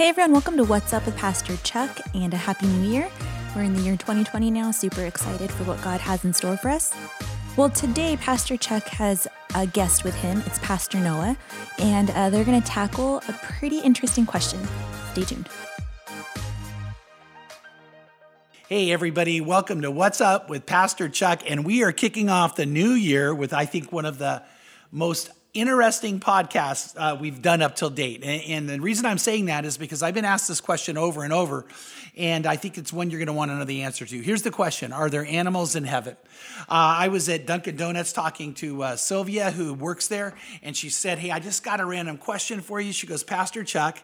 Hey everyone, welcome to What's Up with Pastor Chuck and a Happy New Year. We're in the year 2020 now, super excited for what God has in store for us. Well, today, Pastor Chuck has a guest with him. It's Pastor Noah, and uh, they're going to tackle a pretty interesting question. Stay tuned. Hey, everybody, welcome to What's Up with Pastor Chuck. And we are kicking off the new year with, I think, one of the most interesting podcast uh, we've done up till date. And, and, the reason I'm saying that is because I've been asked this question over and over, and I think it's one you're going to want to know the answer to. Here's the question Are there animals in heaven? Uh, I was at Dunkin' Donuts talking to uh, Sylvia, who works there, and she said, Hey, I just got a random question for you. She goes, Pastor Chuck,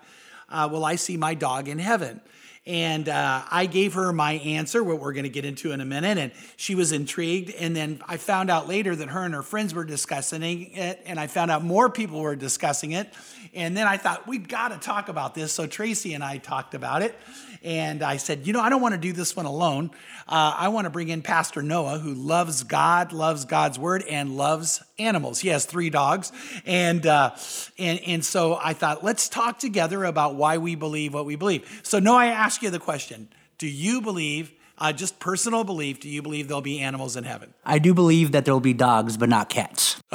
uh, will I see my dog in heaven? And uh, I gave her my answer, what we're going to get into in a minute. And she was intrigued. And then I found out later that her and her friends were discussing it. And I found out more people were discussing it. And then I thought, we've got to talk about this. So Tracy and I talked about it. And I said, you know, I don't want to do this one alone. Uh, I want to bring in Pastor Noah, who loves God, loves God's word, and loves animals. He has three dogs. And, uh, and, and so I thought, let's talk together about why we believe what we believe. So, Noah, I ask you the question Do you believe uh, just personal belief, do you believe there'll be animals in heaven? I do believe that there'll be dogs, but not cats.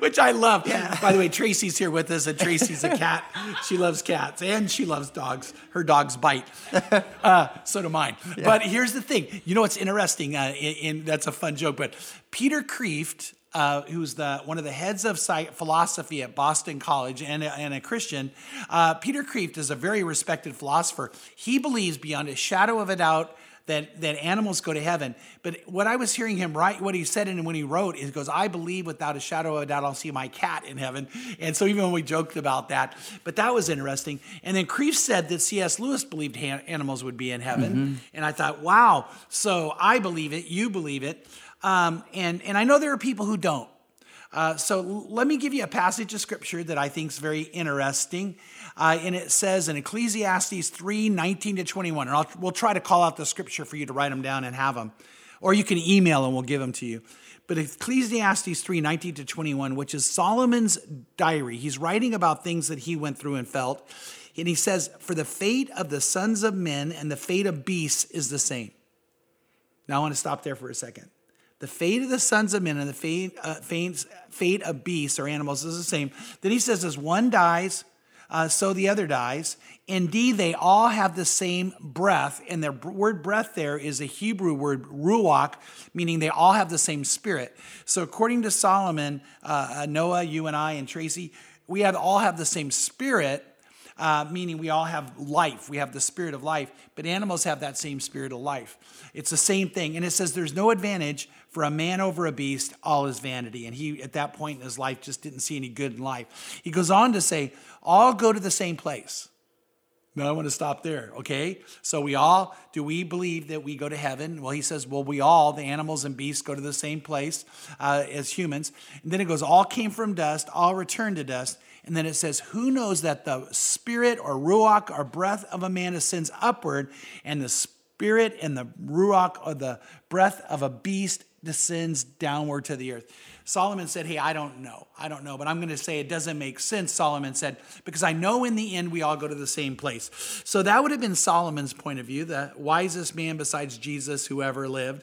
Which I love. Yeah. By the way, Tracy's here with us, and Tracy's a cat. She loves cats and she loves dogs. Her dogs bite. Uh, so do mine. Yeah. But here's the thing. You know what's interesting? Uh, in, in, that's a fun joke. But Peter Kreeft, uh, who's the one of the heads of philosophy at Boston College and a, and a Christian. Uh, Peter Kreeft is a very respected philosopher. He believes beyond a shadow of a doubt that, that animals go to heaven. But what I was hearing him write, what he said and when he wrote, he goes, I believe without a shadow of a doubt I'll see my cat in heaven. And so even when we joked about that, but that was interesting. And then Kreeft said that C.S. Lewis believed animals would be in heaven. Mm-hmm. And I thought, wow, so I believe it, you believe it. Um, and, and I know there are people who don't. Uh, so let me give you a passage of scripture that I think is very interesting. Uh, and it says in Ecclesiastes 3 19 to 21. And I'll, we'll try to call out the scripture for you to write them down and have them. Or you can email and we'll give them to you. But Ecclesiastes 3 19 to 21, which is Solomon's diary, he's writing about things that he went through and felt. And he says, For the fate of the sons of men and the fate of beasts is the same. Now I want to stop there for a second. The fate of the sons of men and the fate, uh, fate, fate of beasts or animals is the same. Then he says, as one dies, uh, so the other dies. Indeed, they all have the same breath. And the word breath there is a Hebrew word, ruach, meaning they all have the same spirit. So, according to Solomon, uh, uh Noah, you and I, and Tracy, we have, all have the same spirit, uh, meaning we all have life. We have the spirit of life, but animals have that same spirit of life. It's the same thing. And it says there's no advantage for a man over a beast, all is vanity. And he, at that point in his life, just didn't see any good in life. He goes on to say, all go to the same place. Now I want to stop there, okay? So we all, do we believe that we go to heaven? Well, he says, well, we all, the animals and beasts, go to the same place uh, as humans. And then it goes, all came from dust, all return to dust. And then it says, who knows that the spirit or ruach or breath of a man ascends upward, and the spirit and the ruach or the breath of a beast descends downward to the earth. Solomon said, Hey, I don't know. I don't know, but I'm going to say it doesn't make sense, Solomon said, because I know in the end we all go to the same place. So that would have been Solomon's point of view, the wisest man besides Jesus who ever lived.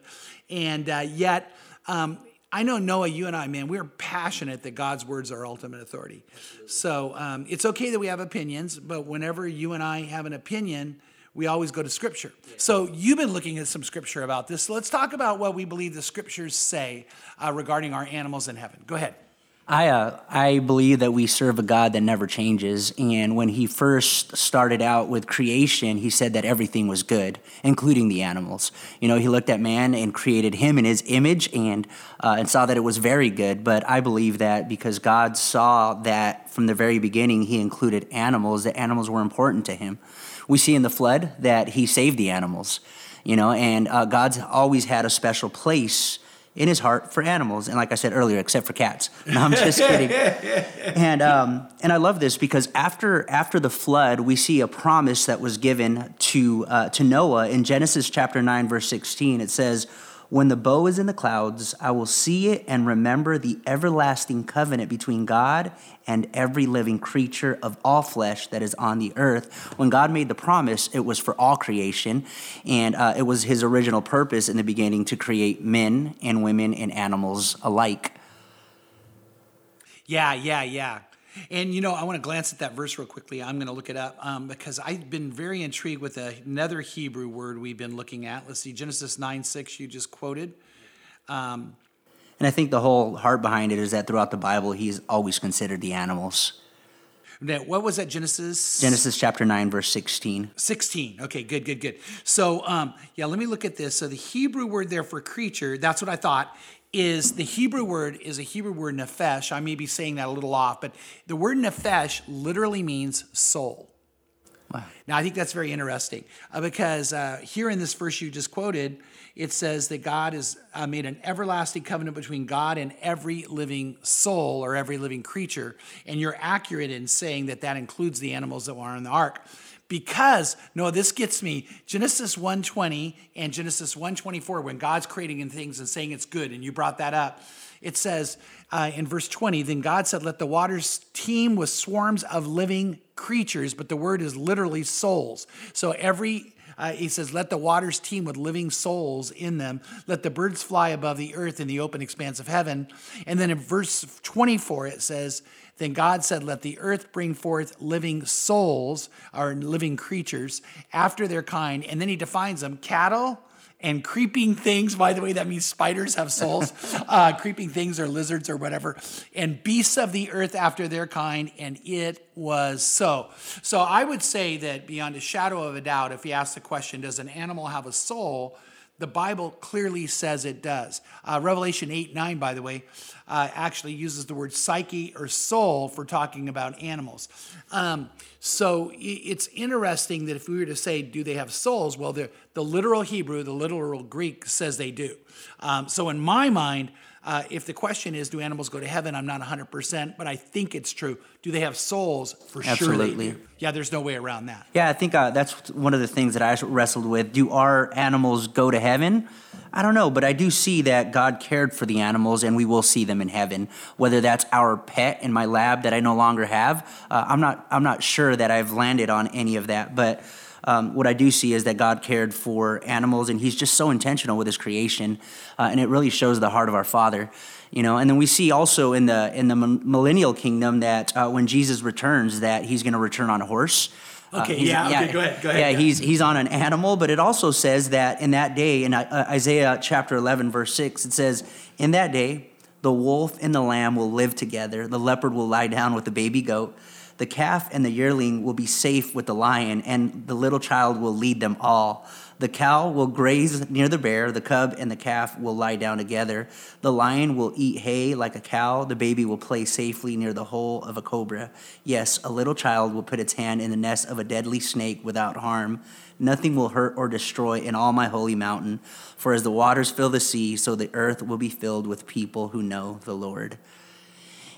And uh, yet, um, I know Noah, you and I, man, we're passionate that God's words are ultimate authority. So um, it's okay that we have opinions, but whenever you and I have an opinion, we always go to scripture. So you've been looking at some scripture about this. So let's talk about what we believe the scriptures say uh, regarding our animals in heaven. Go ahead. I, uh, I believe that we serve a God that never changes. And when he first started out with creation, he said that everything was good, including the animals. You know, he looked at man and created him in his image and, uh, and saw that it was very good. But I believe that because God saw that from the very beginning, he included animals, that animals were important to him. We see in the flood that he saved the animals, you know, and uh, God's always had a special place in his heart for animals. And like I said earlier, except for cats. No, I'm just kidding. and um, and I love this because after after the flood, we see a promise that was given to uh, to Noah in Genesis chapter nine, verse sixteen. It says. When the bow is in the clouds, I will see it and remember the everlasting covenant between God and every living creature of all flesh that is on the earth. When God made the promise, it was for all creation, and uh, it was his original purpose in the beginning to create men and women and animals alike. Yeah, yeah, yeah. And you know, I want to glance at that verse real quickly. I'm going to look it up um, because I've been very intrigued with another Hebrew word we've been looking at. Let's see, Genesis 9 6, you just quoted. Um, and I think the whole heart behind it is that throughout the Bible, he's always considered the animals. Now, what was that, Genesis? Genesis chapter 9, verse 16. 16. Okay, good, good, good. So, um, yeah, let me look at this. So, the Hebrew word there for creature, that's what I thought, is the Hebrew word is a Hebrew word nephesh. I may be saying that a little off, but the word nephesh literally means soul. Wow. Now, I think that's very interesting uh, because uh, here in this verse you just quoted, it says that God has uh, made an everlasting covenant between God and every living soul or every living creature. And you're accurate in saying that that includes the animals that were on the ark because no this gets me genesis 120 and genesis 124 when god's creating in things and saying it's good and you brought that up it says uh, in verse 20 then god said let the waters teem with swarms of living creatures but the word is literally souls so every uh, he says, Let the waters teem with living souls in them. Let the birds fly above the earth in the open expanse of heaven. And then in verse 24, it says, then God said, Let the earth bring forth living souls, or living creatures, after their kind. And then he defines them cattle and creeping things. By the way, that means spiders have souls. uh, creeping things or lizards or whatever. And beasts of the earth after their kind. And it was so. So I would say that beyond a shadow of a doubt, if you ask the question, Does an animal have a soul? The Bible clearly says it does. Uh, Revelation 8 9, by the way, uh, actually uses the word psyche or soul for talking about animals. Um, so it's interesting that if we were to say, do they have souls? Well, the, the literal Hebrew, the literal Greek says they do. Um, so in my mind, uh, if the question is, do animals go to heaven? I'm not 100%, but I think it's true. Do they have souls? For Absolutely. sure Yeah, there's no way around that. Yeah, I think uh, that's one of the things that I wrestled with. Do our animals go to heaven? I don't know, but I do see that God cared for the animals and we will see them in heaven. Whether that's our pet in my lab that I no longer have, uh, I'm, not, I'm not sure that I've landed on any of that, but um, what I do see is that God cared for animals, and He's just so intentional with His creation, uh, and it really shows the heart of our Father. You know, and then we see also in the in the millennial kingdom that uh, when Jesus returns, that He's going to return on a horse. Uh, okay, uh, yeah, yeah, okay, go ahead, go ahead. Yeah, he's he's on an animal, but it also says that in that day, in uh, Isaiah chapter 11, verse 6, it says, In that day, the wolf and the lamb will live together, the leopard will lie down with the baby goat the calf and the yearling will be safe with the lion, and the little child will lead them all. The cow will graze near the bear, the cub and the calf will lie down together. The lion will eat hay like a cow, the baby will play safely near the hole of a cobra. Yes, a little child will put its hand in the nest of a deadly snake without harm. Nothing will hurt or destroy in all my holy mountain. For as the waters fill the sea, so the earth will be filled with people who know the Lord.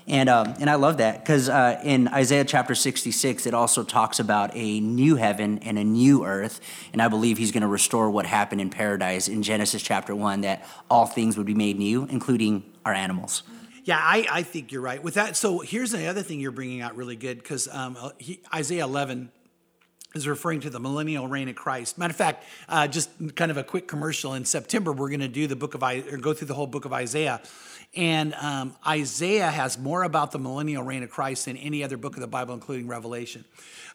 And, um, and I love that because uh, in Isaiah chapter 66, it also talks about a new heaven and a new earth. And I believe he's going to restore what happened in paradise in Genesis chapter 1, that all things would be made new, including our animals. Yeah, I, I think you're right. With that, so here's the other thing you're bringing out really good because um, Isaiah 11 is referring to the millennial reign of Christ. Matter of fact, uh, just kind of a quick commercial. In September, we're going to do the book of or go through the whole book of Isaiah, and um, Isaiah has more about the millennial reign of Christ than any other book of the Bible, including Revelation.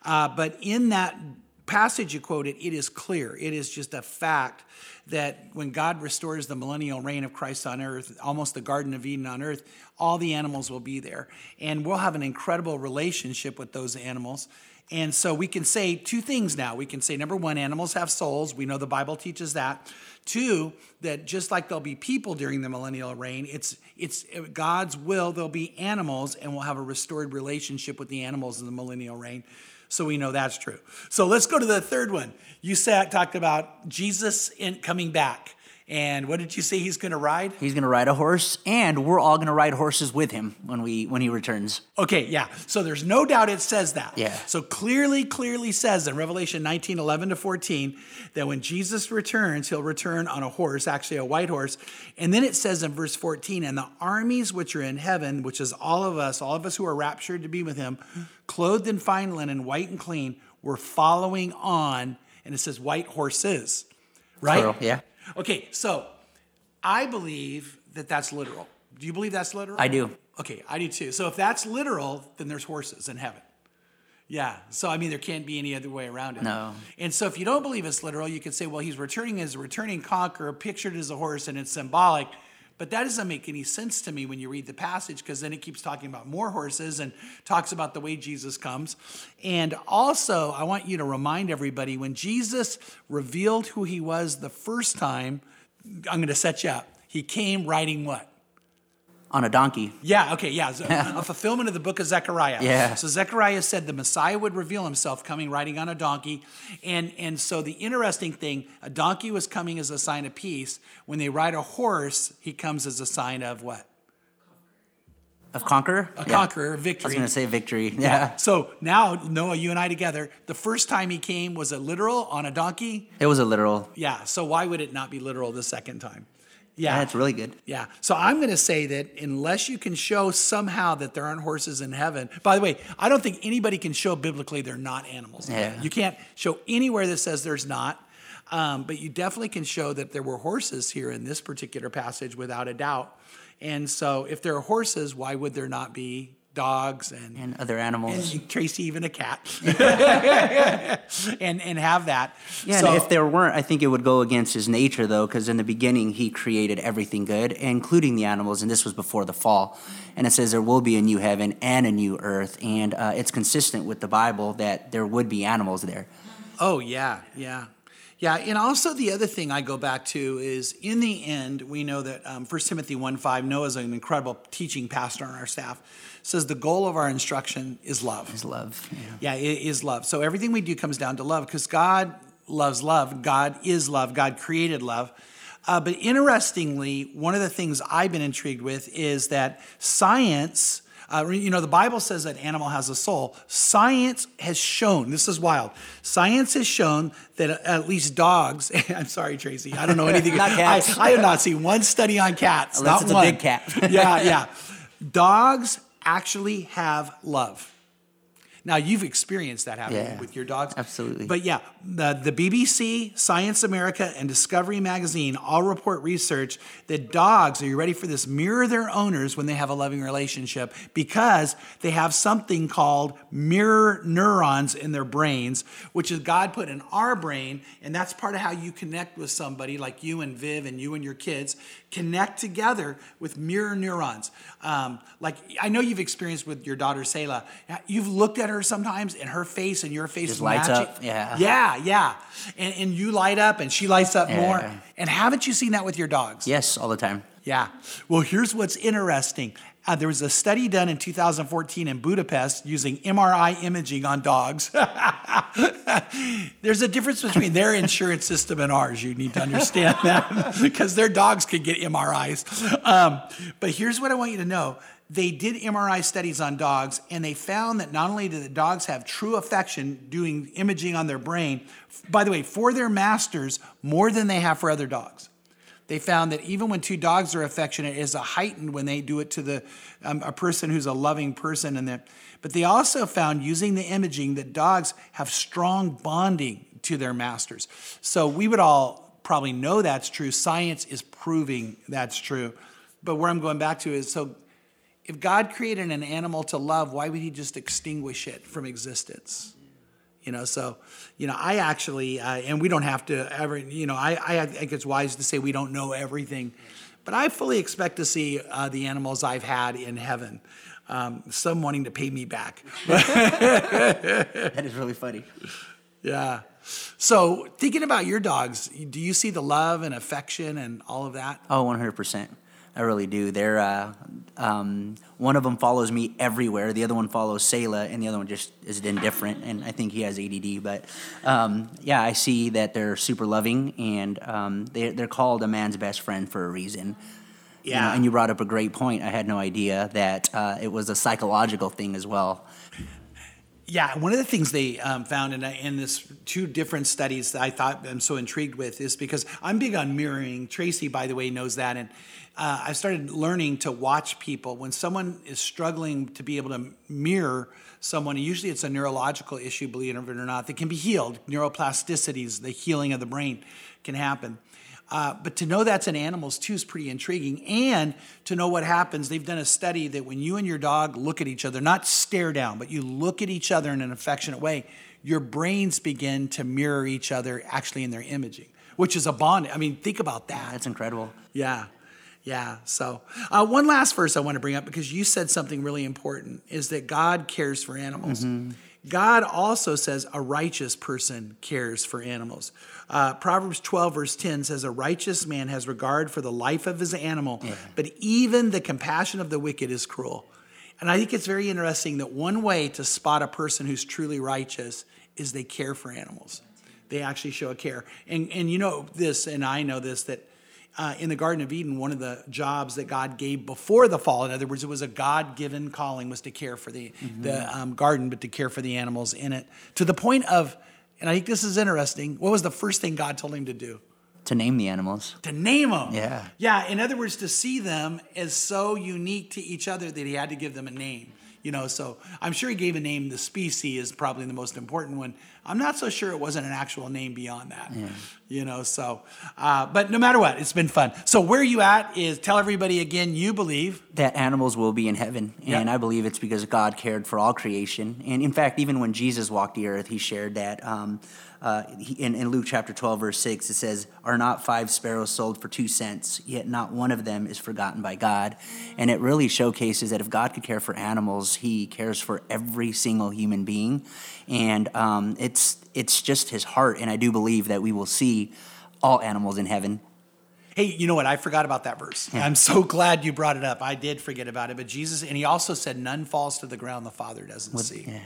Uh, but in that passage you quoted, it is clear. It is just a fact that when God restores the millennial reign of Christ on earth, almost the Garden of Eden on earth, all the animals will be there. And we'll have an incredible relationship with those animals. And so we can say two things now. We can say, number one, animals have souls. We know the Bible teaches that. Two, that just like there'll be people during the millennial reign, it's it's God's will. There'll be animals, and we'll have a restored relationship with the animals in the millennial reign. So we know that's true. So let's go to the third one. You said talked about Jesus in coming back. And what did you say he's going to ride? He's going to ride a horse, and we're all going to ride horses with him when we when he returns. Okay, yeah. So there's no doubt it says that. Yeah. So clearly, clearly says in Revelation 19, 11 to 14, that when Jesus returns, he'll return on a horse, actually a white horse. And then it says in verse 14, and the armies which are in heaven, which is all of us, all of us who are raptured to be with him, clothed in fine linen, white and clean, were following on, and it says white horses, right? Plural, yeah. Okay, so I believe that that's literal. Do you believe that's literal? I do. Okay, I do too. So if that's literal, then there's horses in heaven. Yeah. So I mean, there can't be any other way around it. No. And so if you don't believe it's literal, you could say, well, he's returning as a returning conqueror, pictured as a horse, and it's symbolic. But that doesn't make any sense to me when you read the passage because then it keeps talking about more horses and talks about the way Jesus comes. And also, I want you to remind everybody when Jesus revealed who he was the first time, I'm going to set you up. He came riding what? On a donkey. Yeah, okay, yeah. A fulfillment of the book of Zechariah. Yeah. So Zechariah said the Messiah would reveal himself coming riding on a donkey. And, and so the interesting thing, a donkey was coming as a sign of peace. When they ride a horse, he comes as a sign of what? Of conqueror? A Yeah. conqueror, victory. I was going to say victory. Yeah. So now, Noah, you and I together, the first time he came, was a literal on a donkey? It was a literal. Yeah. So why would it not be literal the second time? Yeah. Yeah, it's really good. Yeah. So I'm going to say that unless you can show somehow that there aren't horses in heaven, by the way, I don't think anybody can show biblically they're not animals. Yeah. You can't show anywhere that says there's not. Um, but you definitely can show that there were horses here in this particular passage without a doubt. And so if there are horses, why would there not be dogs and And other animals. and Tracy, even a cat, and and have that. Yeah, So- and if there weren't, I think it would go against his nature, though, because in the beginning he created everything good, including the animals, and this was before the fall. And it says there will be a new heaven and a new earth, and uh, it's consistent with the Bible that there would be animals there. Oh, yeah, yeah. Yeah, and also the other thing I go back to is in the end, we know that um, 1 Timothy 1 5, Noah's an incredible teaching pastor on our staff, says the goal of our instruction is love. Is love. Yeah. Yeah, it is love. So everything we do comes down to love because God loves love. God is love. God created love. Uh, but interestingly, one of the things I've been intrigued with is that science, uh, you know, the Bible says that animal has a soul. Science has shown, this is wild, science has shown that at least dogs, I'm sorry, Tracy, I don't know anything. Not cats. I, I have not seen one study on cats. Unless not it's a one. big cat. yeah, yeah. Dogs actually have love. Now you've experienced that happening Yeah, with your dogs, absolutely. But yeah, the, the BBC, Science America, and Discovery Magazine all report research that dogs, are you ready for this, mirror their owners when they have a loving relationship because they have something called mirror neurons in their brains, which is God put in our brain, and that's part of how you connect with somebody like you and Viv and you and your kids connect together with mirror neurons. Um, like I know you've experienced with your daughter Selah. You've looked at her sometimes, and her face and your face Just lights matching. up, yeah. yeah, yeah. And, and you light up, and she lights up Yeah. more. And haven't you seen that with your dogs? Yes, all the time. Yeah. Well, here's what's interesting. Uh, there was a study done in 2014 in Budapest using MRI imaging on dogs. There's a difference between their insurance system and ours. You need to understand that because their dogs could get MRIs. Um, but here's what I want you to know. They did MRI studies on dogs, and they found that not only do the dogs have true affection doing imaging on their brain, by the way, for their masters more than they have for other dogs. They found that even when two dogs are affectionate, it is a heightened when they do it to the um, a person who's a loving person. And that, but they also found using the imaging that dogs have strong bonding to their masters. So we would all probably know that's true. Science is proving that's true. But where I'm going back to is so if God created an animal to love, why would He just extinguish it from existence? You know, so you know, I actually, uh, and we don't have to ever, you know, I, I think it's wise to say we don't know everything, but I fully expect to see uh, the animals I've had in heaven. Um, some wanting to pay me back. That is really funny. yeah. So thinking about your dogs, do you see the love and affection and all of that? Oh, 100%. I really do. They're, uh, um, one of them follows me everywhere. The other one follows Selah, and the other one just is indifferent. And I think he has ADD. But um, yeah, I see that they're super loving, and um, they, they're called a man's best friend for a reason. You know, Yeah. and you brought up a great point. I had no idea that uh, it was a psychological thing as well. Yeah, one of the things they um, found in, in this two different studies that I thought I'm so intrigued with is because I'm big on mirroring. Tracy, by the way, knows that, and uh, I started learning to watch people when someone is struggling to be able to mirror someone. Usually, it's a neurological issue, believe it or not, that can be healed. Neuroplasticity is the healing of the brain, can happen. Uh, but to know that's in animals too is pretty intriguing. And to know what happens, they've done a study that when you and your dog look at each other, not stare down, but you look at each other in an affectionate way, your brains begin to mirror each other actually in their imaging, which is a bond. I mean, think about that. That's incredible. Yeah. Yeah. So, uh, one last verse I want to bring up because you said something really important is that God cares for animals. God also says a righteous person cares for animals. Uh, Proverbs 12, verse 10 says, A righteous man has regard for the life of his animal, but even the compassion of the wicked is cruel. And I think it's very interesting that one way to spot a person who's truly righteous is they care for animals. They actually show a care. And, and you know this, and I know this, that uh, in the Garden of Eden, one of the jobs that God gave before the fall, in other words, it was a God-given calling, was to care for the the um, garden, but to care for the animals in it. To the point of, and I think this is interesting. What was the first thing God told him to do? To name the animals. To name them. Yeah. Yeah. In other words, to see them as so unique to each other that He had to give them a name. You know, so I'm sure He gave a name. The species is probably the most important one. I'm not so sure it wasn't an actual name beyond that. You know, so, uh, but no matter what, it's been fun. So where you at is tell everybody again. You believe that animals will be in heaven. And Yeah. I believe it's because God cared for all creation. And in fact, even when Jesus walked the earth, he shared that. Um, uh, in, in Luke chapter 12, verse 6, it says, Are not five sparrows sold for two cents, yet not one of them is forgotten by God? And it really showcases that if God could care for animals, he cares for every single human being. And um, it's, it's just his heart. And I do believe that we will see all animals in heaven. Hey, you know what? I forgot about that verse. I'm so glad you brought it up. I did forget about it. But Jesus, and he also said, none falls to the ground the Father doesn't see. yeah.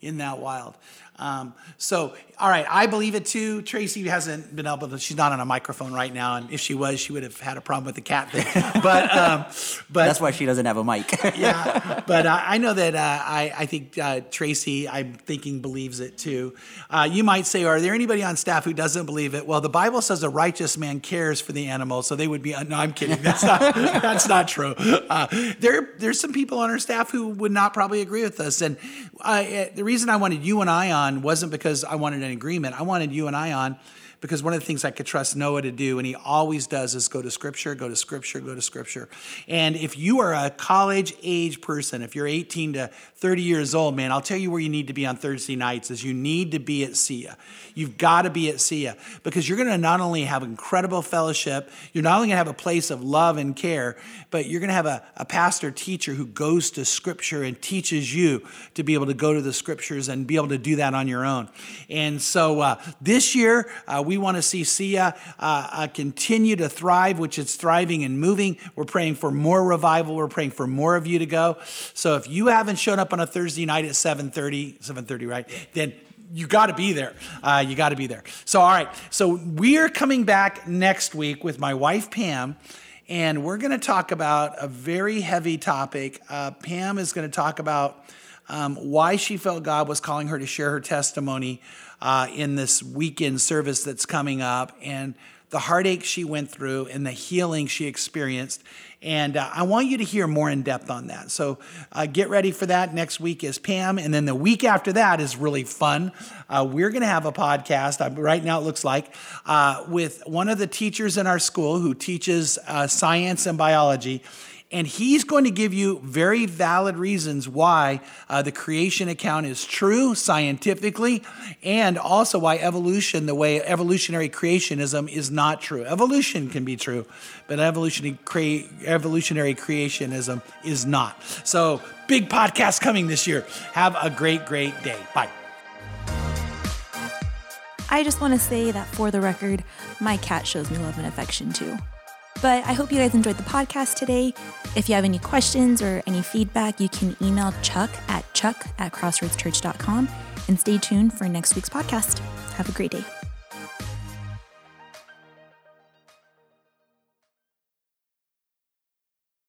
In that wild. Um, so, all right, I believe it too. Tracy hasn't been able to, she's not on a microphone right now. And if she was, she would have had a problem with the cat thing. but, um, but That's why she doesn't have a mic. yeah, but uh, I know that uh, I, I think uh, Tracy, I'm thinking, believes it too. Uh, you might say, are there anybody on staff who doesn't believe it? Well, the Bible says a righteous man cares for the animal, so they would be. no, I'm kidding. That's not. that's not true. Uh, there, there's some people on our staff who would not probably agree with us, and uh, the reason I wanted you and I on wasn't because I wanted an agreement. I wanted you and I on because one of the things I could trust Noah to do, and he always does, is go to scripture, go to scripture, go to scripture. And if you are a college age person, if you're 18 to 30 years old, man, I'll tell you where you need to be on Thursday nights is you need to be at SIA. You've got to be at SIA because you're going to not only have incredible fellowship, you're not only going to have a place of love and care, but you're going to have a, a pastor teacher who goes to scripture and teaches you to be able to go to the scriptures and be able to do that on your own. And so uh, this year, uh, we want to see SIA uh, uh, continue to thrive, which it's thriving and moving. We're praying for more revival. We're praying for more of you to go. So if you haven't shown up on a Thursday night at 7:30, 7:30, right? Then you got to be there. Uh, you got to be there. So all right. So we're coming back next week with my wife Pam. And we're going to talk about a very heavy topic. Uh, Pam is going to talk about um, why she felt God was calling her to share her testimony uh, in this weekend service that's coming up and the heartache she went through and the healing she experienced. And uh, I want you to hear more in depth on that. So uh, get ready for that. Next week is Pam. And then the week after that is really fun. Uh, we're going to have a podcast, right now it looks like, uh, with one of the teachers in our school who teaches uh, science and biology. And he's going to give you very valid reasons why uh, the creation account is true scientifically, and also why evolution, the way evolutionary creationism, is not true. Evolution can be true, but evolutionary, crea- evolutionary creationism is not. So, big podcast coming this year. Have a great, great day. Bye. I just want to say that for the record, my cat shows me love and affection too. But I hope you guys enjoyed the podcast today. If you have any questions or any feedback, you can email Chuck at chuck at crossroadschurch.com and stay tuned for next week's podcast. Have a great day.